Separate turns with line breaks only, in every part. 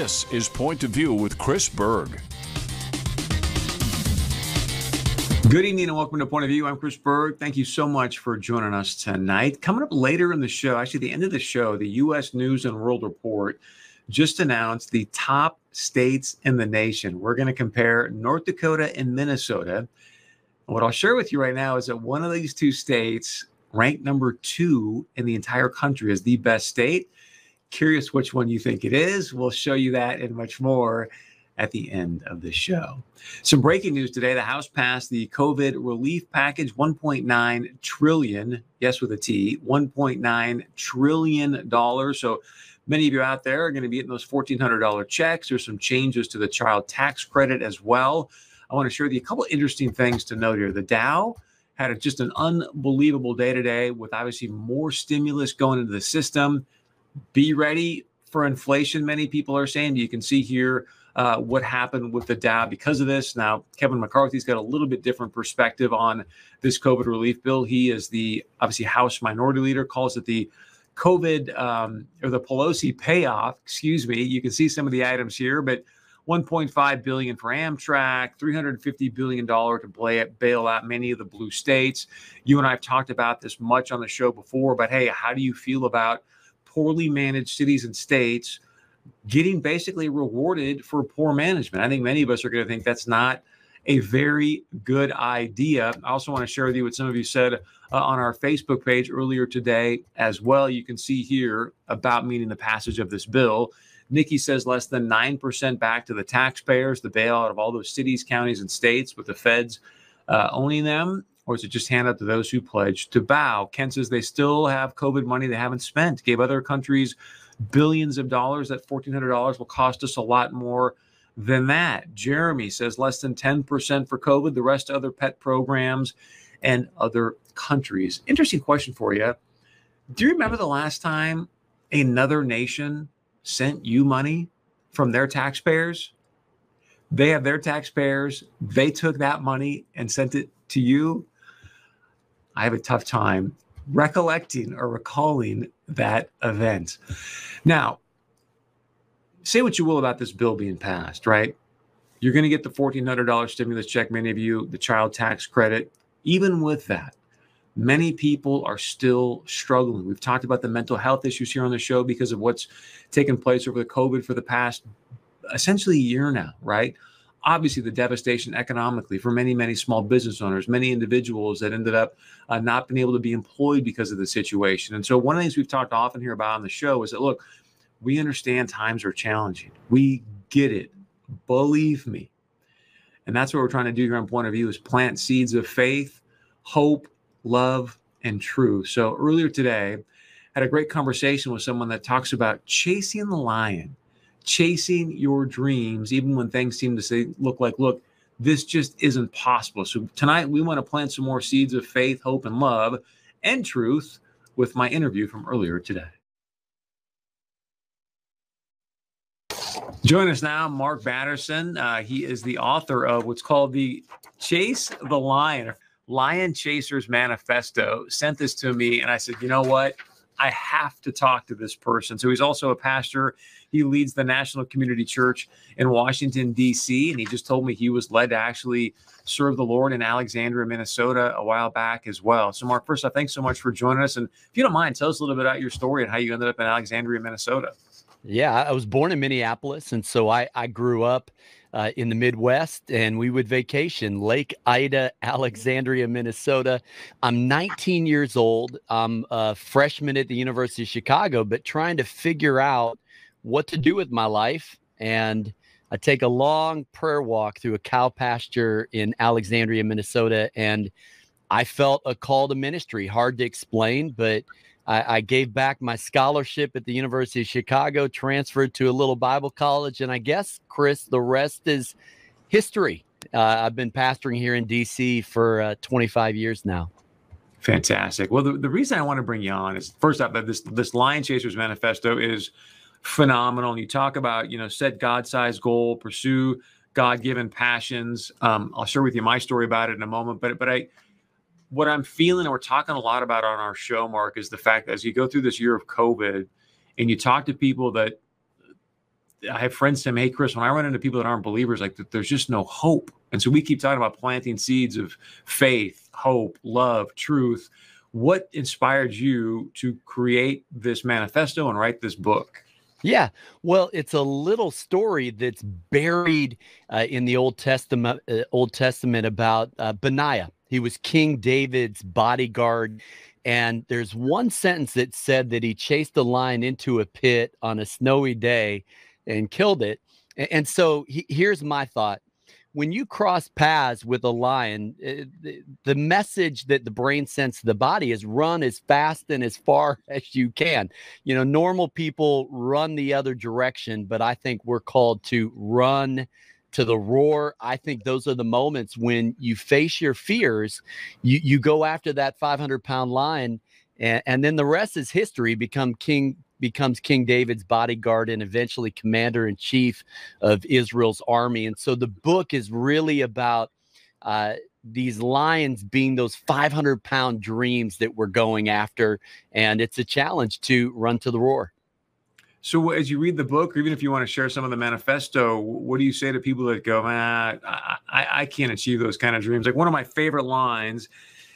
This is Point of View with Chris Berg.
Good evening and welcome to Point of View. I'm Chris Berg. Thank you so much for joining us tonight. Coming up later in the show, actually, the end of the show, the U.S. News and World Report just announced the top states in the nation. We're going to compare North Dakota and Minnesota. And what I'll share with you right now is that one of these two states ranked number two in the entire country as the best state. Curious which one you think it is. We'll show you that and much more at the end of the show. Some breaking news today. The House passed the COVID relief package 1.9 trillion, yes with a T, 1.9 trillion dollars. So many of you out there are going to be getting those $1400 checks. There's some changes to the child tax credit as well. I want to share with you a couple interesting things to note here. The Dow had just an unbelievable day today with obviously more stimulus going into the system. Be ready for inflation, many people are saying. You can see here uh, what happened with the Dow because of this. Now, Kevin McCarthy's got a little bit different perspective on this COVID relief bill. He is the obviously House Minority Leader, calls it the COVID um, or the Pelosi payoff. Excuse me. You can see some of the items here, but 1.5 billion for Amtrak, 350 billion dollar to bail out many of the blue states. You and I have talked about this much on the show before, but hey, how do you feel about poorly managed cities and states? getting basically rewarded for poor management. I think many of us are going to think that's not a very good idea. I also want to share with you what some of you said uh, on our Facebook page earlier today as well. You can see here about meeting the passage of this bill. Nikki says less than 9% back to the taxpayers, the bailout of all those cities, counties, and states with the feds uh, owning them. Or is it just hand out to those who pledged to bow? Ken says they still have COVID money they haven't spent, gave other countries billions of dollars. That $1,400 will cost us a lot more than that. Jeremy says less than 10% for COVID, the rest other pet programs and other countries. Interesting question for you. Do you remember the last time another nation sent you money from their taxpayers? They have their taxpayers, they took that money and sent it to you. I have a tough time recollecting or recalling that event. Now, say what you will about this bill being passed, right? You're going to get the $1,400 stimulus check, many of you, the child tax credit. Even with that, many people are still struggling. We've talked about the mental health issues here on the show because of what's taken place over the COVID for the past essentially a year now, right? Obviously the devastation economically for many, many small business owners, many individuals that ended up uh, not being able to be employed because of the situation. And so, one of the things we've talked often here about on the show is that look, we understand times are challenging. We get it. Believe me. And that's what we're trying to do here on Point of View is plant seeds of faith, hope, love, and truth. So earlier today, I had a great conversation with someone that talks about chasing the lion chasing your dreams, even when things seem to say, look like, look, this just isn't possible. So tonight we want to plant some more seeds of faith, hope, and love and truth with my interview from earlier today. Join us now, Mark Batterson. Uh, he is the author of what's called the Chase the Lion, Lion Chasers Manifesto. Sent this to me, and I said, you know what? I have to talk to this person. So he's also a pastor. He leads the National Community Church in Washington, D.C. And he just told me he was led to actually serve the Lord in Alexandria, Minnesota a while back as well. So, Mark, first off, thanks so much for joining us. And if you don't mind, tell us a little bit about your story and how you ended up in Alexandria, Minnesota.
Yeah, I was born in Minneapolis. And so I, I grew up uh, in the Midwest, and we would vacation Lake Ida, Alexandria, Minnesota. I'm 19 years old. I'm a freshman at the University of Chicago, but trying to figure out what to do with my life. And I take a long prayer walk through a cow pasture in Alexandria, Minnesota, and I felt a call to ministry. Hard to explain, but I, I, gave back my scholarship at the University of Chicago, transferred to a little Bible college, and I guess, Chris, the rest is history. Uh, I've been pastoring here in DC for uh, 25 years now.
Fantastic. Well, the, the reason I want to bring you on is first off that this this Lion Chasers Manifesto is phenomenal. And you talk about, you know, set God-sized goal, pursue God-given passions. Um, I'll share with you my story about it in a moment, but but I what I'm feeling, and we're talking a lot about on our show, Mark, is the fact that as you go through this year of COVID and you talk to people that I have friends me, "Hey, Chris, when I run into people that aren't believers, like there's just no hope." And so we keep talking about planting seeds of faith, hope, love, truth. What inspired you to create this manifesto and write this book?
Yeah, well, it's a little story that's buried uh, in the Old Testament. Uh, Old Testament about uh, Benaiah. He was King David's bodyguard, and there's one sentence that said that he chased a lion into a pit on a snowy day and killed it. And, so he, here's my thought when you cross paths with a lion, eh, the, the, message that the brain sends to the body is run as fast and as far as you can. You know, normal people run the other direction, but I think we're called to run to the roar. I think those are the moments when you face your fears, you, you go after that 500 pound lion, and, and then the rest is history. Become king becomes King David's bodyguard and eventually commander in chief of Israel's army. And so the book is really about uh, these lions being those 500 pound dreams that we're going after. And it's a challenge to run to the roar.
So, as you read the book, or even if you want to share some of the manifesto, what do you say to people that go, "Man, I, I, I can't achieve those kind of dreams"? Like one of my favorite lines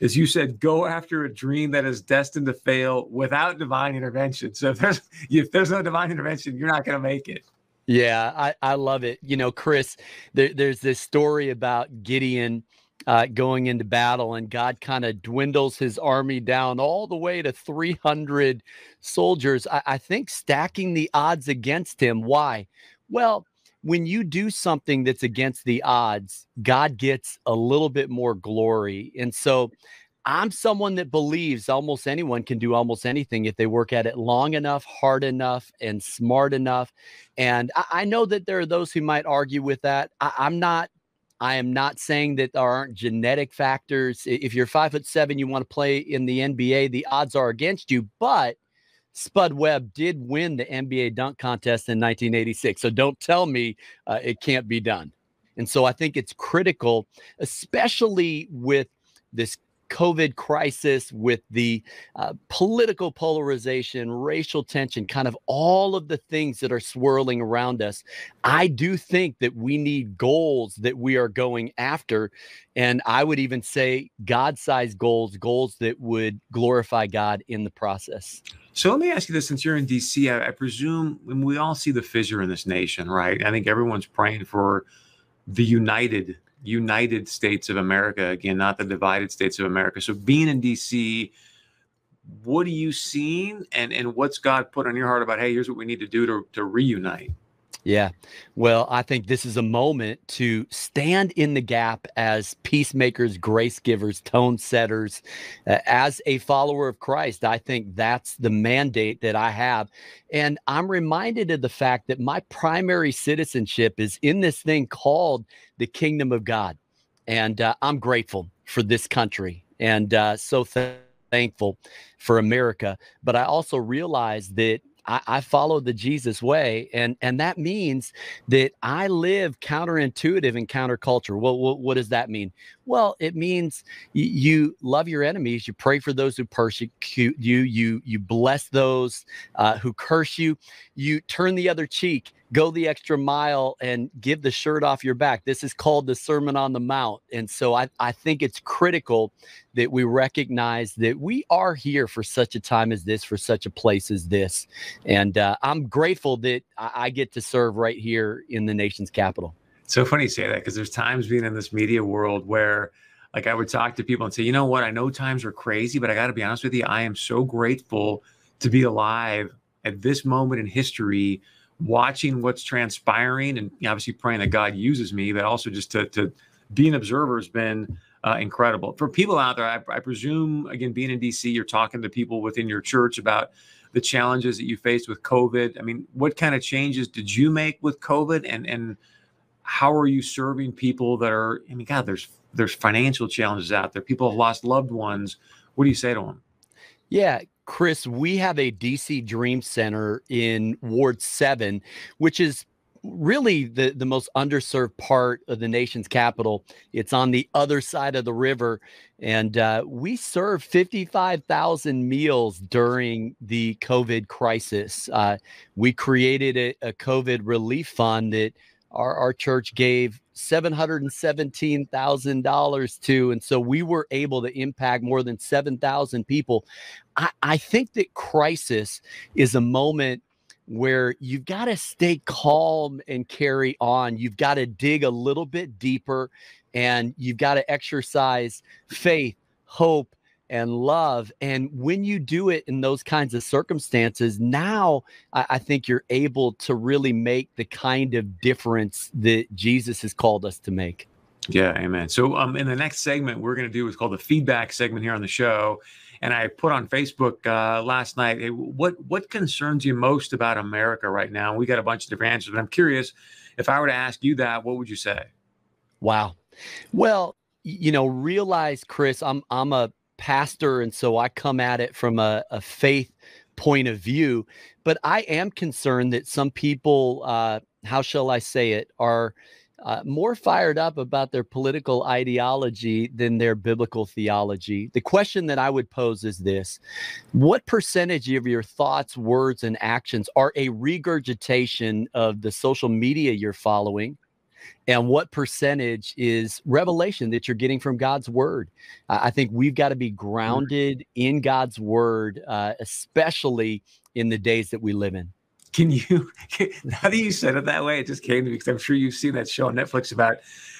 is you said go after a dream that is destined to fail without divine intervention. So if there's if there's no divine intervention, you're not going to make it.
Yeah, I, I love it. You know, Chris, there, there's this story about Gideon uh, going into battle, and God kind of dwindles his army down all the way to 300 soldiers. I, I think stacking the odds against him. Why? Well, when you do something that's against the odds, God gets a little bit more glory. And so I'm someone that believes almost anyone can do almost anything if they work at it long enough, hard enough, and smart enough. And I, I know that there are those who might argue with that. I, I'm not I am not saying that there aren't genetic factors. If you're five foot seven, you want to play in the NBA, the odds are against you. But Spud Webb did win the NBA dunk contest in 1986. So don't tell me uh, it can't be done. And so I think it's critical, especially with this COVID crisis, with the uh, political polarization, racial tension, kind of all of the things that are swirling around us. I do think that we need goals that we are going after. And I would even say God sized goals, goals that would glorify God in the process.
So let me ask you this: since you're in DC, I, I presume we all see the fissure in this nation, right? I think everyone's praying for the united United States of America again, not the divided states of America. So being in DC, what are you seeing and and what's God put on your heart about hey, here's what we need to do to to reunite?
Yeah. Well, I think this is a moment to stand in the gap as peacemakers, grace givers, tone setters. Uh, as a follower of Christ, I think that's the mandate that I have. And I'm reminded of the fact that my primary citizenship is in this thing called the kingdom of God. And uh, I'm grateful for this country. And uh, so th- thankful for America. But I also realize that I, I follow the Jesus way, and and that means that I live counterintuitive and counterculture. What, what does that mean? Well, it means y- you love your enemies, you pray for those who persecute you, you you bless those uh, who curse you, you turn the other cheek go the extra mile and give the shirt off your back. This is called the Sermon on the Mount. And so I, I think it's critical that we recognize that we are here for such a time as this, for such a place as this. And uh, I'm grateful that I, I get to serve right here in the nation's capital.
So funny you say that because there's times being in this media world where like I would talk to people and say, you know what, I know times are crazy, but I got to be honest with you, I am so grateful to be alive at this moment in history watching what's transpiring and obviously praying that God uses me, but also just to, to be an observer has been uh, incredible. For people out there, I, I, presume, again, being in DC, you're talking to people within your church about the challenges that you faced with COVID. I mean, what kind of changes did you make with COVID and, and how are you serving people that are, I mean, God, there's, there's financial challenges out there. People have lost loved ones. What do you say to them?
Yeah, Chris, we have a DC Dream Center in Ward 7, which is really the, the most underserved part of the nation's capital. It's on the other side of the river. And uh, we serve 55,000 meals during the COVID crisis. Uh, we created a, a, COVID relief fund that our, our church gave $717,000 to. And so we were able to impact more than 7,000 people. I, I think that crisis is a moment where you've got to stay calm and carry on. You've got to dig a little bit deeper and you've got to exercise faith, hope, and love. And when you do it in those kinds of circumstances, now I, I, think you're able to really make the kind of difference that Jesus has called us to make.
Yeah, amen. So, um, in the next segment, we're going to do what's called the feedback segment here on the show and I put on Facebook uh, last night, hey, what what concerns you most about America right now? We got a bunch of different answers, but I'm curious if I were to ask you that, what would you say?
Wow. Well, you know, realize, Chris, I'm I'm a pastor, and so I come at it from a, a faith point of view. But I am concerned that some people, uh, how shall I say it, are uh, more fired up about their political ideology than their biblical theology. The question that I would pose is this What percentage of your thoughts, words, and actions are a regurgitation of the social media you're following? And what percentage is revelation that you're getting from God's word? I think we've got to be grounded in God's word, uh, especially in the days that we live in.
Can you, now that you said it that way, it just came to me because I'm sure you've seen that show on Netflix about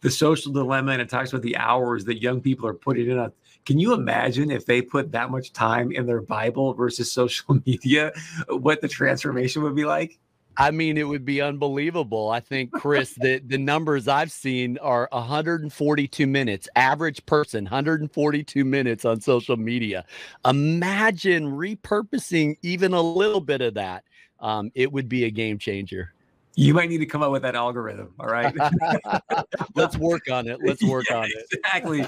the social dilemma and it talks about the hours that young people are putting in on. Can you imagine if they put that much time in their Bible versus social media, what the transformation would be like?
I mean, it would be unbelievable. I think, Chris, the, the numbers I've seen are 142 minutes, average person, 142 minutes on social media. Imagine repurposing even a little bit of that um, it would be a game changer.
You might need to come up with that algorithm. All right.
Let's work on it. Let's work yeah, on it.
Exactly.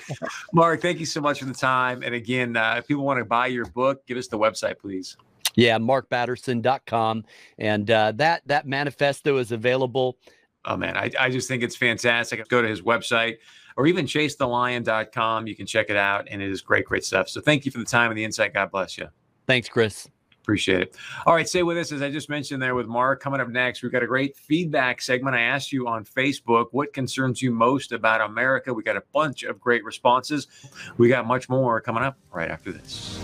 Mark, thank you so much for the time. And again, uh, if people want to buy your book, give us the website, please.
Yeah, markbatterson.com. And uh, that that manifesto is available.
Oh man, I, I just think it's fantastic. Go to his website or even chasethelion.com. You can check it out, and it is great, great stuff. So thank you for the time and the insight. God bless you.
Thanks, Chris.
Appreciate it. All right, stay with us as I just mentioned there with Mark. Coming up next, we've got a great feedback segment. I asked you on Facebook what concerns you most about America. We got a bunch of great responses. We got much more coming up right after this.